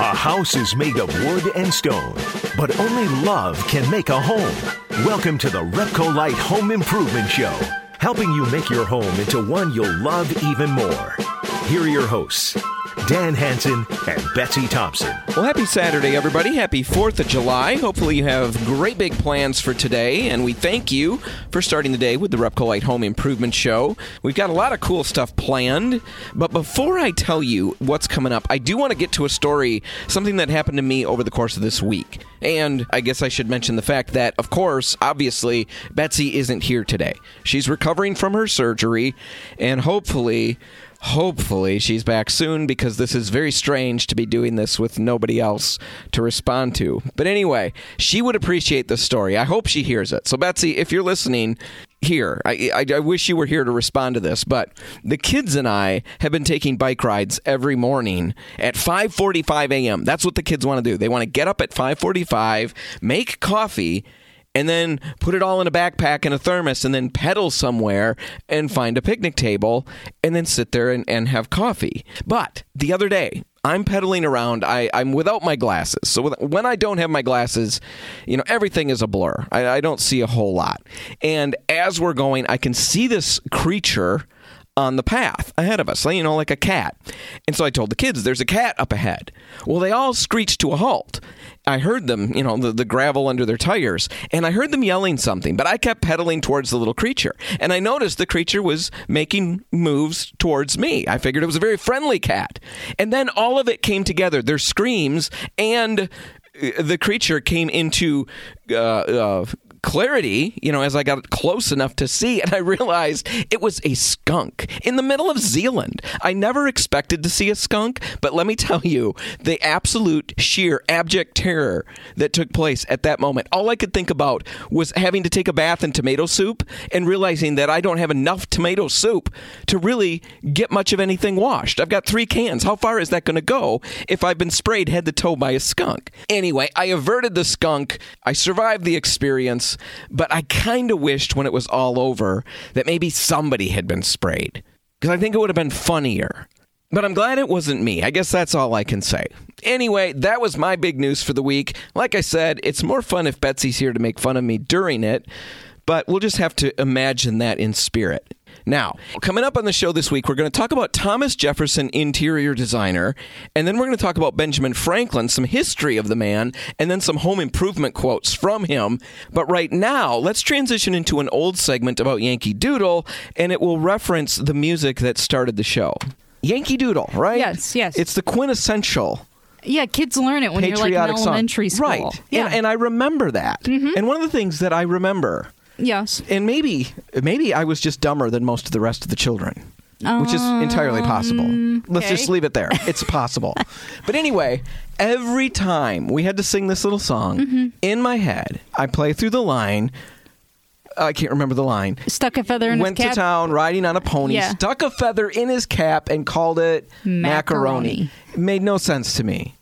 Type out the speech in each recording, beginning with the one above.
A house is made of wood and stone, but only love can make a home. Welcome to the Repcolite Home Improvement Show, helping you make your home into one you'll love even more. Here are your hosts, Dan Hanson and Betsy Thompson. Well, happy Saturday, everybody. Happy 4th of July. Hopefully, you have great big plans for today, and we thank you for starting the day with the Repcolite Home Improvement Show. We've got a lot of cool stuff planned, but before I tell you what's coming up, I do want to get to a story, something that happened to me over the course of this week. And I guess I should mention the fact that, of course, obviously, Betsy isn't here today. She's recovering from her surgery, and hopefully, Hopefully, she's back soon because this is very strange to be doing this with nobody else to respond to. But anyway, she would appreciate this story. I hope she hears it. So, Betsy, if you're listening, here. I, I, I, wish you were here to respond to this, but the kids and I have been taking bike rides every morning at 5:45 a.m. That's what the kids want to do. They want to get up at 5:45, make coffee, and then put it all in a backpack and a thermos and then pedal somewhere and find a picnic table and then sit there and, and have coffee. But the other day, I'm pedaling around. I, I'm without my glasses. So with, when I don't have my glasses, you know, everything is a blur. I, I don't see a whole lot. And as we're going, I can see this creature on the path ahead of us, you know, like a cat. And so I told the kids, there's a cat up ahead. Well, they all screeched to a halt. I heard them, you know, the, the gravel under their tires, and I heard them yelling something, but I kept pedaling towards the little creature. And I noticed the creature was making moves towards me. I figured it was a very friendly cat. And then all of it came together their screams and uh, the creature came into uh, uh, clarity, you know, as I got close enough to see, and I realized it was a skunk in the middle of Zeeland. I never expected to see a skunk, but let me tell you, the absolute sheer abject terror that took place at that moment. All I could think about was having to take a bath in tomato soup and realizing that I don't have enough tomato soup to really get much of anything washed. I've got three cans. How far is that going to go if I've been sprayed head to toe by a skunk? Anyway, I averted the skunk. I survived the experience but I kind of wished when it was all over that maybe somebody had been sprayed. Because I think it would have been funnier. But I'm glad it wasn't me. I guess that's all I can say. Anyway, that was my big news for the week. Like I said, it's more fun if Betsy's here to make fun of me during it, but we'll just have to imagine that in spirit. Now, coming up on the show this week, we're going to talk about Thomas Jefferson, interior designer, and then we're going to talk about Benjamin Franklin, some history of the man, and then some home improvement quotes from him. But right now, let's transition into an old segment about Yankee Doodle, and it will reference the music that started the show. Yankee Doodle, right? Yes, yes. It's the quintessential yeah, kids learn it when you're like in elementary song. school. Right. Yeah, and, and I remember that. Mm-hmm. And one of the things that I remember Yes. And maybe maybe I was just dumber than most of the rest of the children. which is entirely possible. Um, Let's okay. just leave it there. It's possible. but anyway, every time we had to sing this little song, Mm-hmm. in my head, I play through the line. I can't remember the line. Stuck a feather in Went his to cap. town riding on a pony, Yeah. stuck a feather in his cap, and called it Macaroni. It made no sense to me.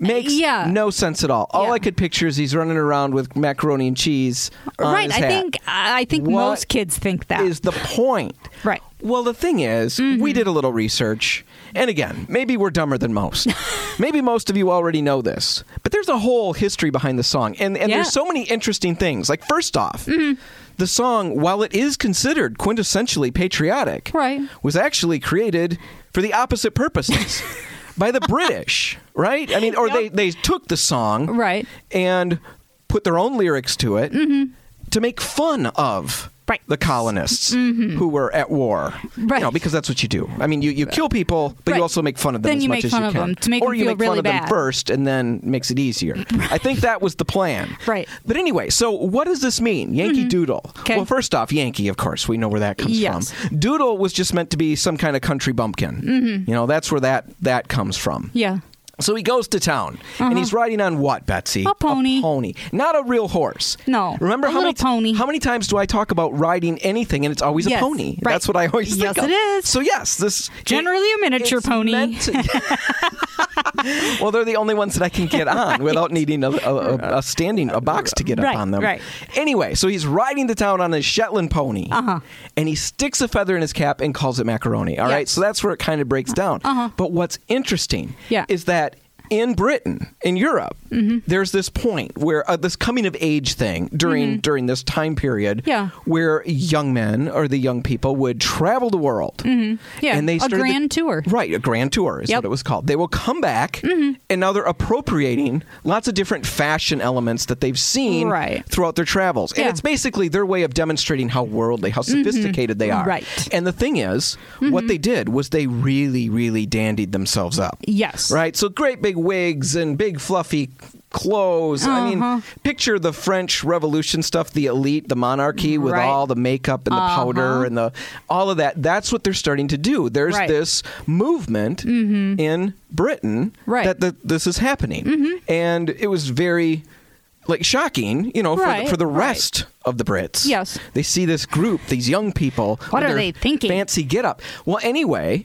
Makes yeah. no sense at all. All Yeah. I could picture is he's running around with macaroni and cheese. on Right. his I hat. think I think What most kids think that. is the point. Right. Well, the thing is, Mm-hmm. we did a little research. And again, maybe we're dumber than most. maybe most of you already know this. But there's a whole history behind the song. And, and Yeah. Mm-hmm. there's so many interesting things. Like, first off, the song, while it is considered quintessentially patriotic, Right. was actually created for the opposite purposes. By the British, right? I mean, or they, they took the song Right. and put their own lyrics to it to make fun of Mm-hmm. Right. Mm-hmm. the colonists who were at war. You Right. know, because that's what you do. I mean, you, you kill people, but Right. you also make fun of them Then as you much make as fun you of can. them to make or you make fun really of them first and then makes it easier. I think that was the plan. Right. But anyway, so what does this mean? Yankee Doodle. 'Kay. Well, first off, Yankee, of course, we know where that comes Yes. from. Doodle was just meant to be some kind of country bumpkin. Mm-hmm. You know, that's where that that comes from. yeah. So he goes to town, and he's riding on what, Betsy? Uh-huh. A pony. A pony, not a real horse. No, Remember how many pony. How many times do I talk about riding anything, and it's always Yes, a pony? right. That's what I always Yes, think of. it is. So yes, this Generally a miniature pony. to- well, they're the only ones that I can get on without needing a, a, a, a standing a box to get Right, up on them. right. Anyway, so he's riding to town on his Shetland pony, Uh-huh. and he sticks a feather in his cap and calls it macaroni. All right, Yes. so that's where it kind of breaks down. Uh-huh. But what's interesting Yeah. is that in Britain, in Europe, Mm-hmm. there's this point where uh, this coming of age thing during during this time period, Mm-hmm. Yeah. where young men or the young people would travel the world, Mm-hmm. Yeah, and they a started the- grand tour. right? A grand tour is Yep. Mm-hmm. what it was called. They will come back, and now they're appropriating lots of different fashion elements that they've seen Right. throughout their travels, and Yeah. Mm-hmm. it's basically their way of demonstrating how worldly, how sophisticated they are. Right. Mm-hmm. And the thing is, what they did was they really, really dandied themselves up. Yes. Right? So great big wigs and big fluffy clothes. I mean, Uh-huh. picture the French Revolution stuff, the elite, the monarchy with Right. Uh-huh. all the makeup and the powder and the all of that. That's what they're starting to do. There's Right. Mm-hmm. this movement in Britain Right. Mm-hmm. that the, this is happening. And it was very like shocking, you know, for, the, for the right. rest of the Brits. Yes. They see this group, these young people. What are they thinking? Fancy get up. Well, anyway,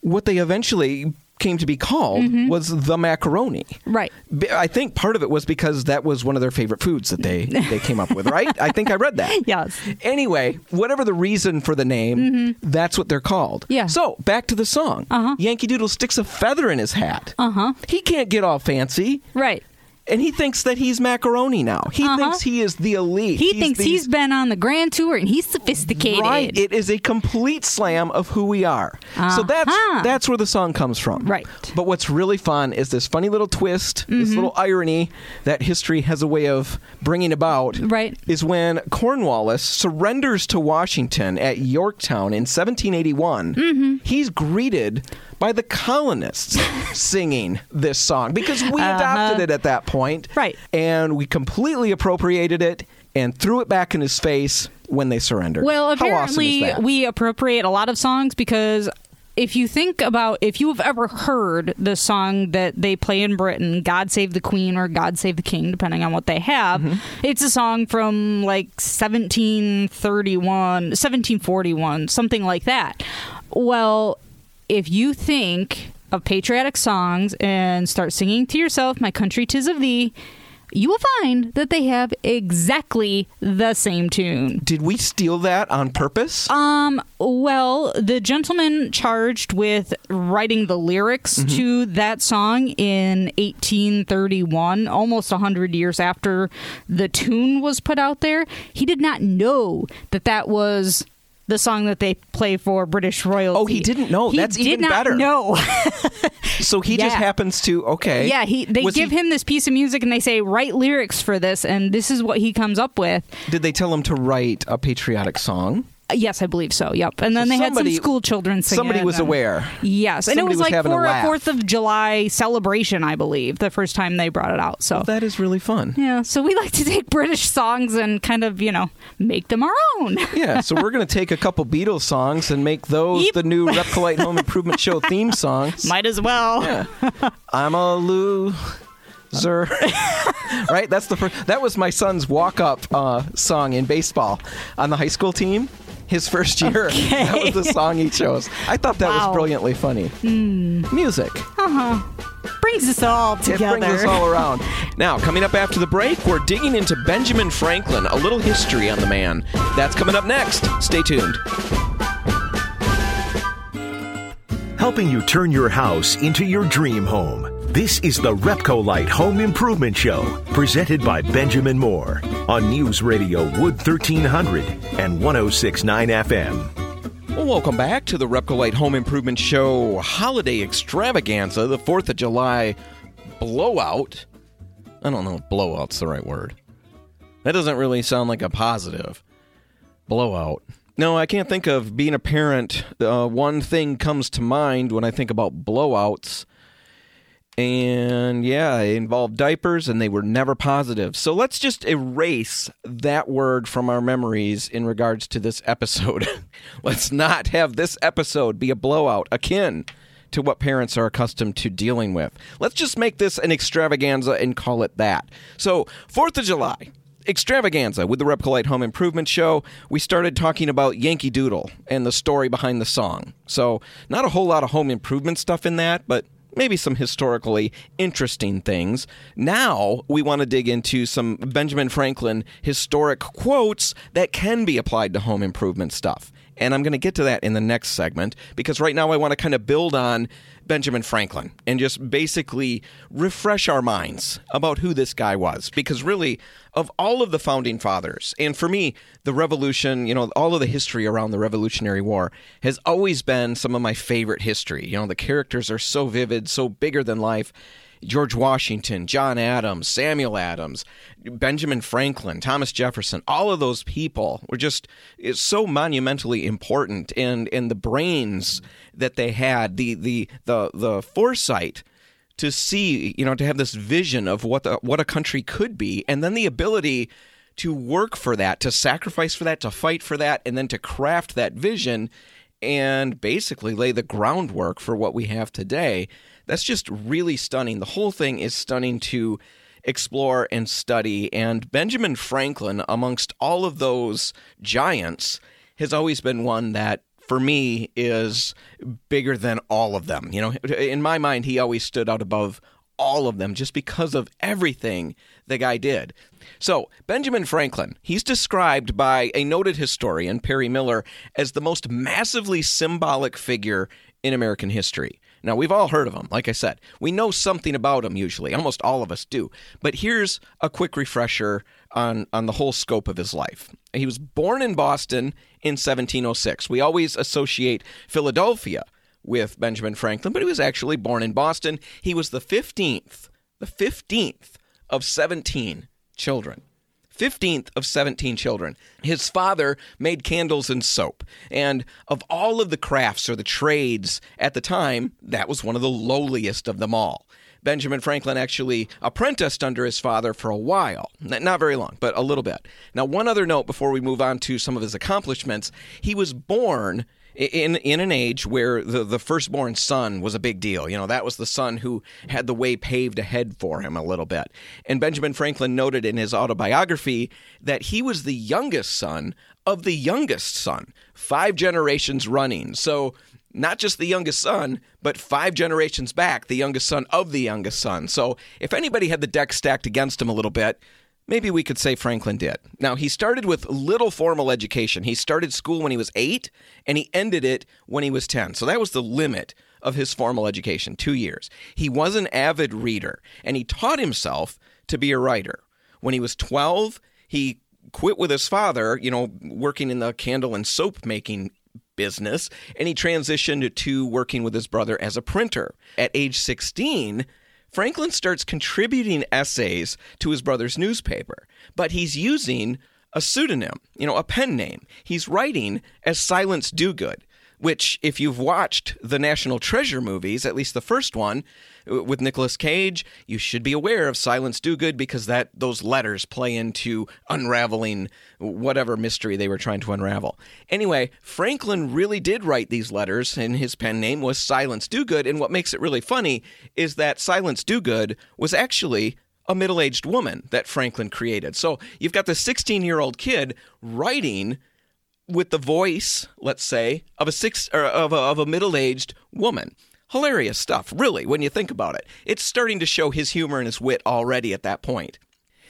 what they eventually came to be called was the macaroni. Mm-hmm. Right. I think part of it was because that was one of their favorite foods that they, they came up with, right? I think I read that. Yes. Anyway, whatever the reason for the name, that's what they're called. Mm-hmm. Yeah. So back to the song. Uh-huh. Yankee Doodle sticks a feather in his hat. Uh huh. He can't get all fancy. Right. And he thinks that he's macaroni now. He Uh-huh. thinks he is the elite. He thinks these- he's been on the grand tour and he's sophisticated. Right. It is a complete slam of who we are. So that's Uh-huh. that's where the song comes from. Right. Mm-hmm. But what's really fun is this funny little twist, this little irony that history has a way of bringing about. Right. Is when Cornwallis surrenders to Washington at Yorktown in 1781. Mm-hmm. He's greeted by the colonists singing this song because we adopted it at that point. Uh-huh. Right. And we completely appropriated it and threw it back in his face when they surrendered. Well, How awesome apparently is that? we appropriate a lot of songs because if you think about if you have ever heard the song that they play in Britain, God Save the Queen or God Save the King, depending on what they have, Mm-hmm. it's a song from like 1731, 1741, something like that. Well, if you think of patriotic songs and start singing to yourself, My country tis of thee, you will find that they have exactly the same tune. Did we steal that on purpose? Um, well, the gentleman charged with writing the lyrics Mm-hmm. to that song in 1831, almost 100 years after the tune was put out there, he did not know that that was the song that they play for British royalty. Oh, he didn't know. He That's did even not better. know. so he just happens to okay. yeah, he they Was give he- him this piece of music and they say write lyrics for this, and this is what he comes up with. Did they tell him to write a patriotic song? Yes, I believe so. Yep. And then So they somebody- had some school children sing somebody was and- aware. Yes, and it was was like for a. Fourth of July celebration, I believe, the first time they brought it out. So That is really fun. yeah, so we like to take British songs and kind of you know make them our own. Yeah, so we're going to take a couple Beatles songs and make those Yep. the new Repcolite Home Improvement Show theme songs. Might as well. Yeah. I'm a loser. right? That's the first. That was my son's walk-up uh, song in baseball on the high school team. His first year. That was the song he chose. I thought that Wow. was brilliantly funny. Music. Uh huh. Brings us all It together. brings us all around. Now, coming up after the break, we're digging into Benjamin Franklin, a little history on the man. That's coming up next. Stay tuned. helping you turn your house into your dream home. This is the Repcolite Home Improvement Show, presented by Benjamin Moore on News Radio Wood 1300 and 1069 FM. Well, welcome back to the Repcolite Home Improvement Show Holiday Extravaganza, the 4th of July blowout. I don't know if blowout's the right word. That doesn't really sound like a positive. Blowout. No, I can't think of being a parent. Uh, one thing comes to mind when I think about blowouts. And yeah, it involved diapers and they were never positive. So let's just erase that word from our memories in regards to this episode. let's not have this episode be a blowout akin to what parents are accustomed to dealing with. Let's just make this an extravaganza and call it that. So, 4th of July, extravaganza with the Repcolite Home Improvement Show. We started talking about Yankee Doodle and the story behind the song. So, not a whole lot of home improvement stuff in that, but maybe some historically interesting things. Now, we want to dig into some Benjamin Franklin historic quotes that can be applied to home improvement stuff. And I'm going to get to that in the next segment because right now I want to kind of build on Benjamin Franklin and just basically refresh our minds about who this guy was. Because really, of all of the founding fathers, and for me, the revolution, you know, all of the history around the Revolutionary War has always been some of my favorite history. You know, the characters are so vivid, so bigger than life. George Washington, John Adams, Samuel Adams, Benjamin Franklin, Thomas Jefferson, all of those people were just it's so monumentally important and and the brains that they had, the the the the foresight to see, you know, to have this vision of what the what a country could be and then the ability to work for that, to sacrifice for that, to fight for that and then to craft that vision and basically lay the groundwork for what we have today. That's just really stunning. The whole thing is stunning to explore and study. And Benjamin Franklin, amongst all of those giants, has always been one that for me is bigger than all of them. You know, in my mind, he always stood out above all of them just because of everything the guy did. So, Benjamin Franklin, he's described by a noted historian, Perry Miller, as the most massively symbolic figure in American history. Now, we've all heard of him, like I said. We know something about him usually. Almost all of us do. But here's a quick refresher on, on the whole scope of his life. He was born in Boston in 1706. We always associate Philadelphia with Benjamin Franklin, but he was actually born in Boston. He was the 15th, the 15th of 17 children. 15th of 17 children. His father made candles and soap. And of all of the crafts or the trades at the time, that was one of the lowliest of them all. Benjamin Franklin actually apprenticed under his father for a while. Not very long, but a little bit. Now, one other note before we move on to some of his accomplishments he was born in in an age where the the firstborn son was a big deal. You know, that was the son who had the way paved ahead for him a little bit. And Benjamin Franklin noted in his autobiography that he was the youngest son of the youngest son, five generations running. So not just the youngest son, but five generations back, the youngest son of the youngest son. So if anybody had the deck stacked against him a little bit, Maybe we could say Franklin did. Now, he started with little formal education. He started school when he was eight, and he ended it when he was 10. So that was the limit of his formal education two years. He was an avid reader, and he taught himself to be a writer. When he was 12, he quit with his father, you know, working in the candle and soap making business, and he transitioned to working with his brother as a printer. At age 16, Franklin starts contributing essays to his brother's newspaper, but he's using a pseudonym, you know, a pen name. He's writing as Silence Dogood, which, if you've watched the National Treasure movies, at least the first one with Nicolas Cage, you should be aware of Silence Dogood because that those letters play into unraveling whatever mystery they were trying to unravel. Anyway, Franklin really did write these letters, and his pen name was Silence Dogood. And what makes it really funny is that Silence Dogood was actually a middle aged woman that Franklin created. So you've got the 16 year old kid writing with the voice, let's say, of a six or of a, of a middle-aged woman. Hilarious stuff, really, when you think about it. It's starting to show his humor and his wit already at that point.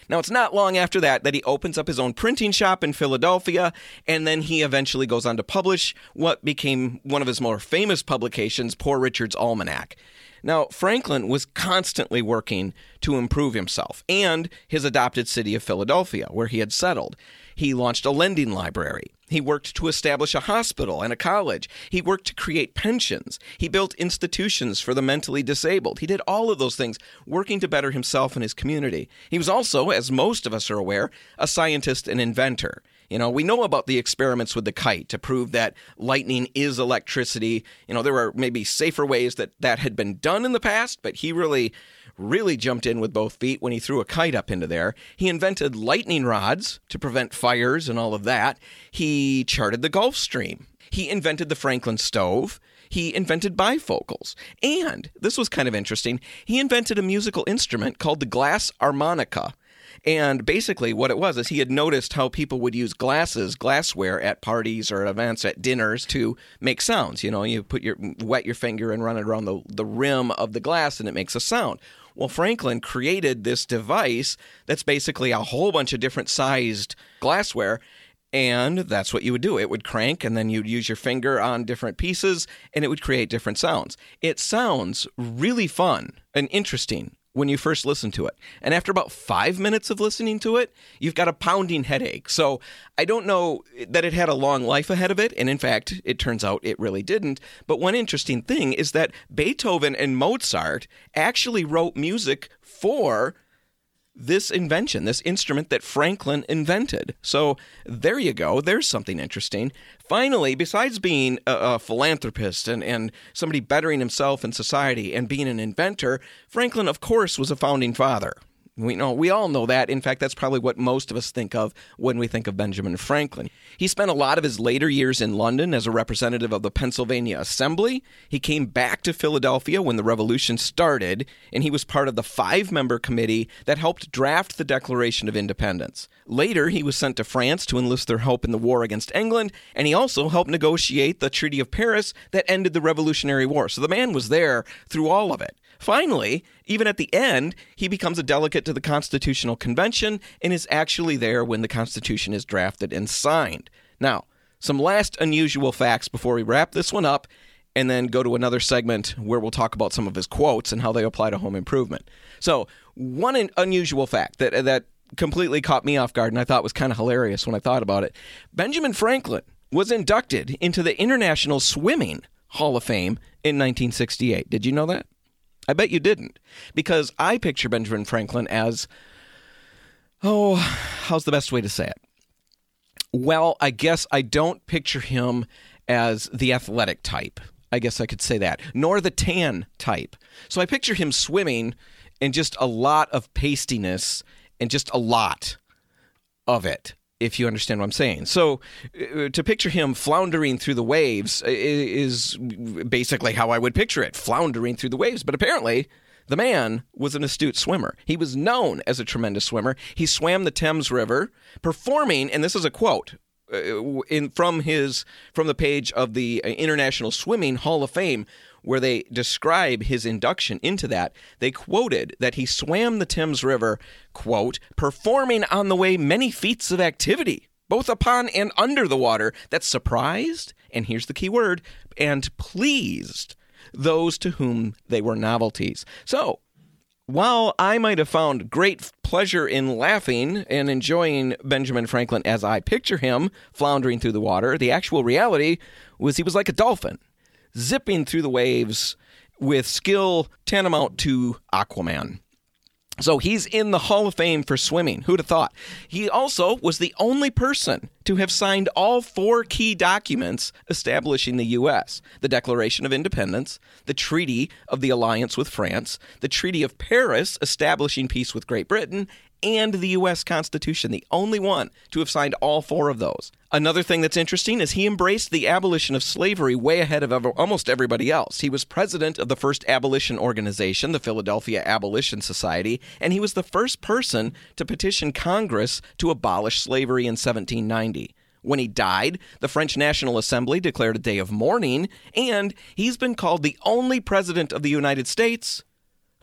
Now, it's not long after that that he opens up his own printing shop in Philadelphia, and then he eventually goes on to publish what became one of his more famous publications, Poor Richard's Almanac. Now, Franklin was constantly working to improve himself and his adopted city of Philadelphia, where he had settled. He launched a lending library. He worked to establish a hospital and a college. He worked to create pensions. He built institutions for the mentally disabled. He did all of those things, working to better himself and his community. He was also, as most of us are aware, a scientist and inventor. You know, we know about the experiments with the kite to prove that lightning is electricity. You know, there were maybe safer ways that that had been done in the past, but he really really jumped in with both feet when he threw a kite up into there. He invented lightning rods to prevent fires and all of that. He charted the Gulf Stream. He invented the Franklin stove. He invented bifocals. And this was kind of interesting. He invented a musical instrument called the glass harmonica. And basically, what it was is he had noticed how people would use glasses, glassware at parties or events, at dinners to make sounds. You know, you put your wet your finger and run it around the, the rim of the glass, and it makes a sound. Well, Franklin created this device that's basically a whole bunch of different sized glassware And that's what you would do. It would crank, and then you'd use your finger on different pieces, and it would create different sounds. It sounds really fun and interesting when you first listen to it. And after about five minutes of listening to it, you've got a pounding headache. So I don't know that it had a long life ahead of it. And in fact, it turns out it really didn't. But one interesting thing is that Beethoven and Mozart actually wrote music for this invention, this instrument that Franklin invented. So there you go. There's something interesting. Finally, besides being a, a, philanthropist and, and somebody bettering himself and society and being an inventor, Franklin, of course, was a founding father. We know we all know that. In fact, that's probably what most of us think of when we think of Benjamin Franklin. He spent a lot of his later years in London as a representative of the Pennsylvania Assembly. He came back to Philadelphia when the revolution started, and he was part of the five-member committee that helped draft the Declaration of Independence. Later, he was sent to France to enlist their help in the war against England, and he also helped negotiate the Treaty of Paris that ended the Revolutionary War. So the man was there through all of it. Finally, even at the end, he becomes a delegate to the Constitutional Convention and is actually there when the Constitution is drafted and signed. Now, some last unusual facts before we wrap this one up and then go to another segment where we'll talk about some of his quotes and how they apply to home improvement. So, one unusual fact that that completely caught me off guard and I thought was kind of hilarious when I thought about it. Benjamin Franklin was inducted into the International Swimming Hall of Fame in 1968. Did you know that? I bet you didn't, because I picture Benjamin Franklin as, oh, how's the best way to say it? Well, I guess I don't picture him as the athletic type. I guess I could say that, nor the tan type. So I picture him swimming and just a lot of pastiness and just a lot of it if you understand what I'm saying. So, uh, to picture him floundering through the waves is basically how I would picture it floundering through the waves. But apparently, the man was an astute swimmer. He was known as a tremendous swimmer. He swam the Thames River, performing, and this is a quote. Uh, in from his from the page of the International Swimming Hall of Fame, where they describe his induction into that, they quoted that he swam the Thames River, quote, performing on the way many feats of activity, both upon and under the water, that surprised, and here's the key word, and pleased those to whom they were novelties. So, while I might have found great pleasure in laughing and enjoying Benjamin Franklin as I picture him floundering through the water, the actual reality was he was like a dolphin zipping through the waves with skill tantamount to Aquaman. So he's in the Hall of Fame for swimming. Who'd have thought? He also was the only person to have signed all four key documents establishing the U.S. the Declaration of Independence, the Treaty of the Alliance with France, the Treaty of Paris establishing peace with Great Britain, and the U.S. Constitution, the only one to have signed all four of those. Another thing that's interesting is he embraced the abolition of slavery way ahead of ever, almost everybody else. He was president of the first abolition organization, the Philadelphia Abolition Society, and he was the first person to petition Congress to abolish slavery in 1790. When he died, the French National Assembly declared a day of mourning, and he's been called the only president of the United States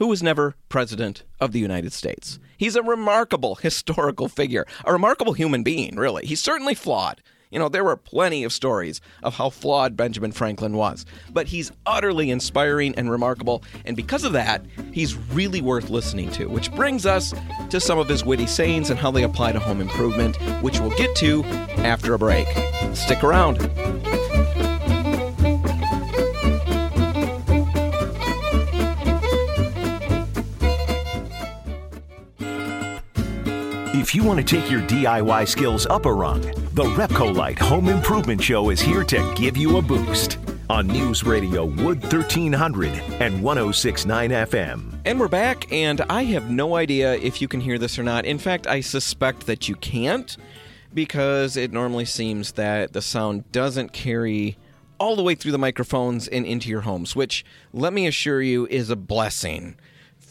who was never president of the United States. He's a remarkable historical figure, a remarkable human being, really. He's certainly flawed. You know, there were plenty of stories of how flawed Benjamin Franklin was, but he's utterly inspiring and remarkable, and because of that, he's really worth listening to, which brings us to some of his witty sayings and how they apply to home improvement, which we'll get to after a break. Stick around. If you want to take your DIY skills up a rung, the Repcolite Home Improvement Show is here to give you a boost on News Radio Wood 1300 and 1069 FM. And we're back, and I have no idea if you can hear this or not. In fact, I suspect that you can't because it normally seems that the sound doesn't carry all the way through the microphones and into your homes, which, let me assure you, is a blessing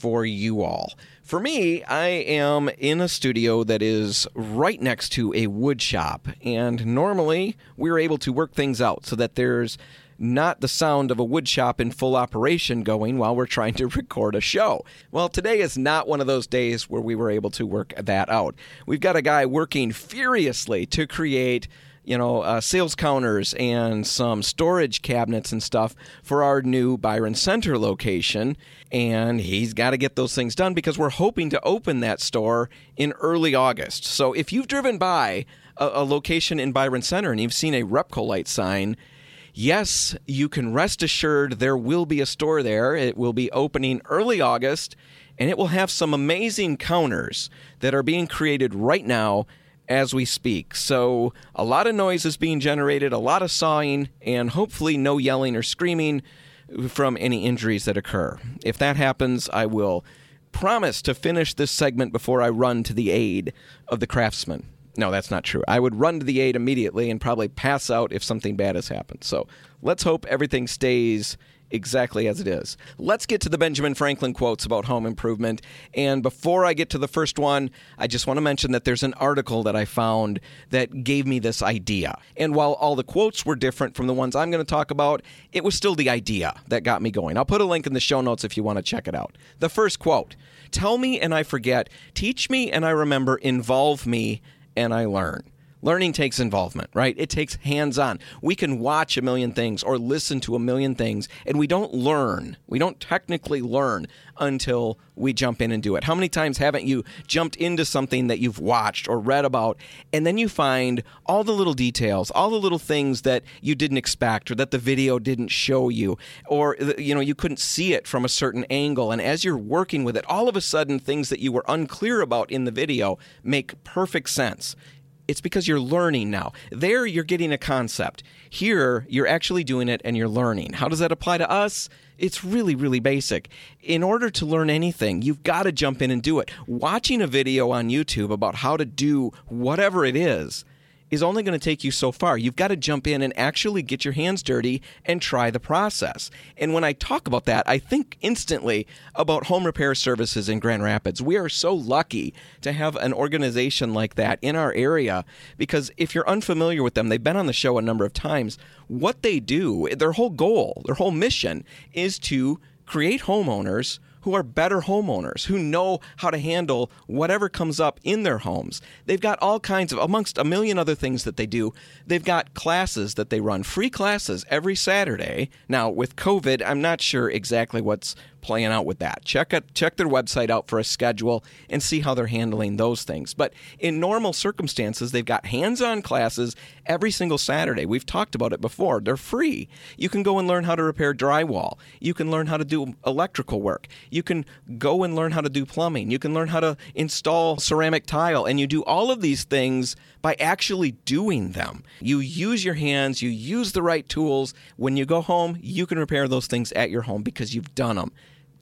for you all. For me, I am in a studio that is right next to a wood shop, and normally we're able to work things out so that there's not the sound of a wood shop in full operation going while we're trying to record a show. Well, today is not one of those days where we were able to work that out. We've got a guy working furiously to create you know, uh, sales counters and some storage cabinets and stuff for our new Byron Center location. And he's got to get those things done because we're hoping to open that store in early August. So if you've driven by a, a location in Byron Center and you've seen a Repcolite sign, yes, you can rest assured there will be a store there. It will be opening early August and it will have some amazing counters that are being created right now as we speak. So, a lot of noise is being generated, a lot of sawing, and hopefully no yelling or screaming from any injuries that occur. If that happens, I will promise to finish this segment before I run to the aid of the craftsman. No, that's not true. I would run to the aid immediately and probably pass out if something bad has happened. So let's hope everything stays exactly as it is. Let's get to the Benjamin Franklin quotes about home improvement. And before I get to the first one, I just want to mention that there's an article that I found that gave me this idea. And while all the quotes were different from the ones I'm going to talk about, it was still the idea that got me going. I'll put a link in the show notes if you want to check it out. The first quote Tell me and I forget, teach me and I remember, involve me and I learn. Learning takes involvement, right? It takes hands on. We can watch a million things or listen to a million things, and we don't learn. We don't technically learn until we jump in and do it. How many times haven't you jumped into something that you've watched or read about, and then you find all the little details, all the little things that you didn't expect or that the video didn't show you, or you know you couldn't see it from a certain angle, and as you're working with it, all of a sudden things that you were unclear about in the video make perfect sense it's because you're learning now. There, you're getting a concept. Here, you're actually doing it and you're learning. How does that apply to us? It's really, really basic. In order to learn anything, you've got to jump in and do it. Watching a video on YouTube about how to do whatever it is is only going to take you so far. You've got to jump in and actually get your hands dirty and try the process. And when I talk about that, I think instantly about home repair services in Grand Rapids. We are so lucky to have an organization like that in our area because if you're unfamiliar with them, they've been on the show a number of times. What they do, their whole goal, their whole mission is to create homeowners who are better homeowners, who know how to handle whatever comes up in their homes. They've got all kinds of, amongst a million other things that they do, they've got classes that they run, free classes every Saturday. Now, with COVID, I'm not sure exactly what's playing out with that. Check it, check their website out for a schedule and see how they're handling those things. But in normal circumstances, they've got hands-on classes every single Saturday. We've talked about it before. They're free. You can go and learn how to repair drywall. You can learn how to do electrical work. You can go and learn how to do plumbing. You can learn how to install ceramic tile and you do all of these things by actually doing them. You use your hands, you use the right tools. When you go home, you can repair those things at your home because you've done them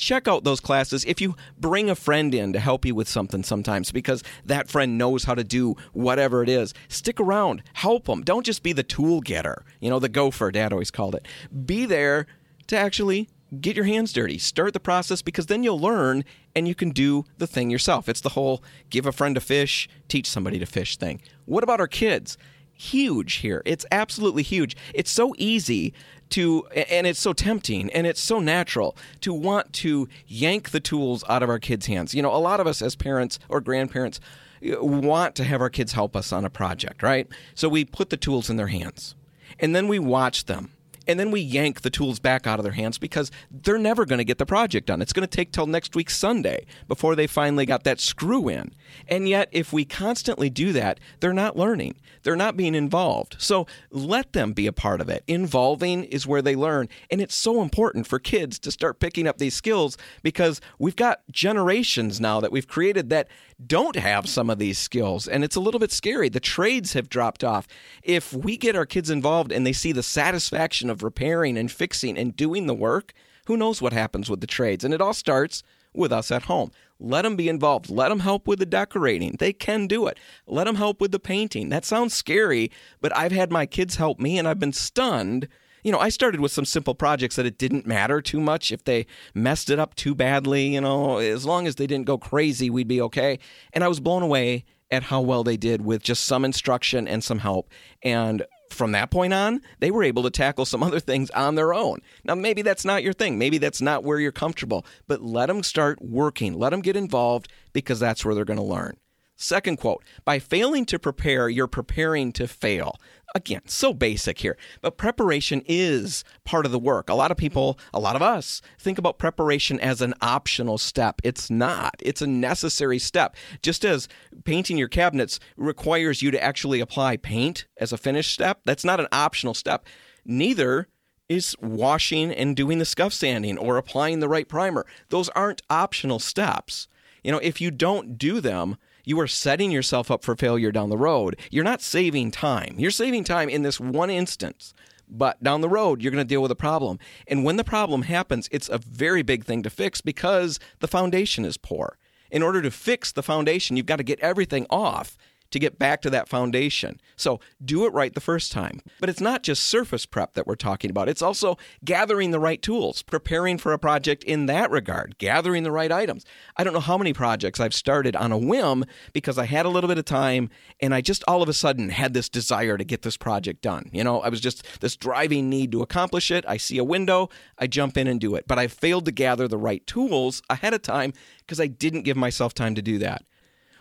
check out those classes if you bring a friend in to help you with something sometimes because that friend knows how to do whatever it is. Stick around, help them. Don't just be the tool getter, you know, the gopher, dad always called it. Be there to actually get your hands dirty. Start the process because then you'll learn and you can do the thing yourself. It's the whole give a friend a fish, teach somebody to fish thing. What about our kids? Huge here. It's absolutely huge. It's so easy to and it's so tempting and it's so natural to want to yank the tools out of our kids' hands. You know, a lot of us as parents or grandparents uh, want to have our kids help us on a project, right? So we put the tools in their hands. And then we watch them and then we yank the tools back out of their hands because they're never going to get the project done. It's going to take till next week Sunday before they finally got that screw in. And yet, if we constantly do that, they're not learning. They're not being involved. So let them be a part of it. Involving is where they learn. And it's so important for kids to start picking up these skills because we've got generations now that we've created that don't have some of these skills. And it's a little bit scary. The trades have dropped off. If we get our kids involved and they see the satisfaction of repairing and fixing and doing the work, who knows what happens with the trades? And it all starts with us at home. Let them be involved. Let them help with the decorating. They can do it. Let them help with the painting. That sounds scary, but I've had my kids help me and I've been stunned. You know, I started with some simple projects that it didn't matter too much if they messed it up too badly, you know, as long as they didn't go crazy, we'd be okay. And I was blown away at how well they did with just some instruction and some help. And from that point on, they were able to tackle some other things on their own. Now, maybe that's not your thing. Maybe that's not where you're comfortable, but let them start working. Let them get involved because that's where they're going to learn. Second quote By failing to prepare, you're preparing to fail. Again, so basic here, but preparation is part of the work. A lot of people, a lot of us, think about preparation as an optional step. It's not, it's a necessary step. Just as painting your cabinets requires you to actually apply paint as a finished step, that's not an optional step. Neither is washing and doing the scuff sanding or applying the right primer. Those aren't optional steps. You know, if you don't do them, you are setting yourself up for failure down the road. You're not saving time. You're saving time in this one instance. But down the road, you're going to deal with a problem. And when the problem happens, it's a very big thing to fix because the foundation is poor. In order to fix the foundation, you've got to get everything off to get back to that foundation. So do it right the first time. But it's not just surface prep that we're talking about, it's also gathering the right tools, preparing for a project in that regard, gathering the right items. I don't know how many projects I've started on a whim because I had a little bit of time and I just all of a sudden had this desire to get this project done. You know, I was just this driving need to accomplish it. I see a window, I jump in and do it. But I failed to gather the right tools ahead of time because I didn't give myself time to do that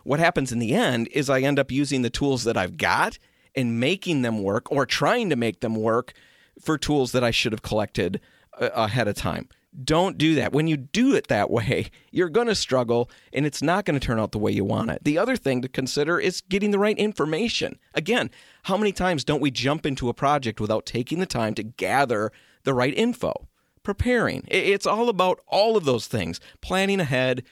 what happens in the end is I end up using the tools that I've got and making them work or trying to make them work for tools that I should have collected uh, ahead of time. Don't do that. When you do it that way, you're going to struggle and it's not going to turn out the way you want it. The other thing to consider is getting the right information. Again, how many times don't we jump into a project without taking the time to gather the right info? Preparing. It's all about all of those things planning ahead,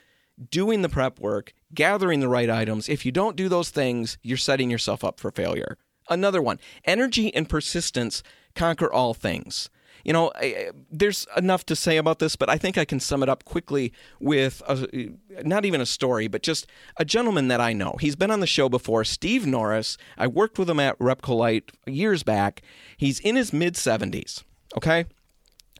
doing the prep work, gathering the right items. If you don't do those things, you're setting yourself up for failure. Another one energy and persistence conquer all things. You know, I, there's enough to say about this, but I think I can sum it up quickly with a, not even a story, but just a gentleman that I know. He's been on the show before, Steve Norris. I worked with him at Repcolite years back. He's in his mid 70s, okay?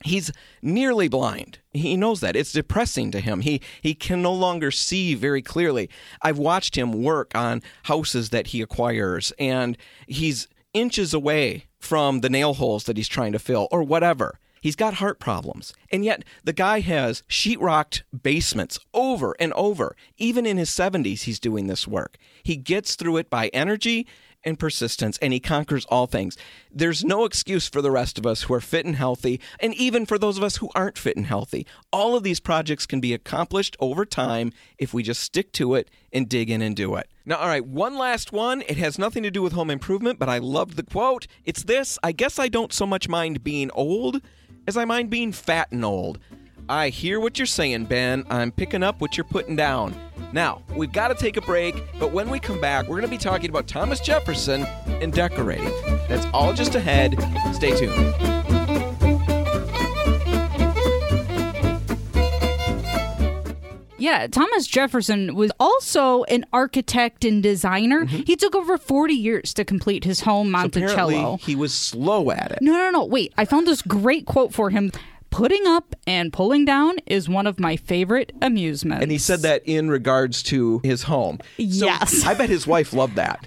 He's nearly blind. He knows that. It's depressing to him. He he can no longer see very clearly. I've watched him work on houses that he acquires and he's inches away from the nail holes that he's trying to fill or whatever. He's got heart problems. And yet the guy has sheetrocked basements over and over. Even in his 70s he's doing this work. He gets through it by energy and persistence, and he conquers all things. There's no excuse for the rest of us who are fit and healthy, and even for those of us who aren't fit and healthy. All of these projects can be accomplished over time if we just stick to it and dig in and do it. Now, all right, one last one. It has nothing to do with home improvement, but I loved the quote. It's this I guess I don't so much mind being old as I mind being fat and old. I hear what you're saying, Ben. I'm picking up what you're putting down. Now, we've got to take a break, but when we come back, we're going to be talking about Thomas Jefferson and decorating. That's all just ahead. Stay tuned. Yeah, Thomas Jefferson was also an architect and designer. Mm-hmm. He took over 40 years to complete his home Monticello. So he was slow at it. No, no, no. Wait, I found this great quote for him. Putting up and pulling down is one of my favorite amusements. And he said that in regards to his home. So yes. I bet his wife loved that.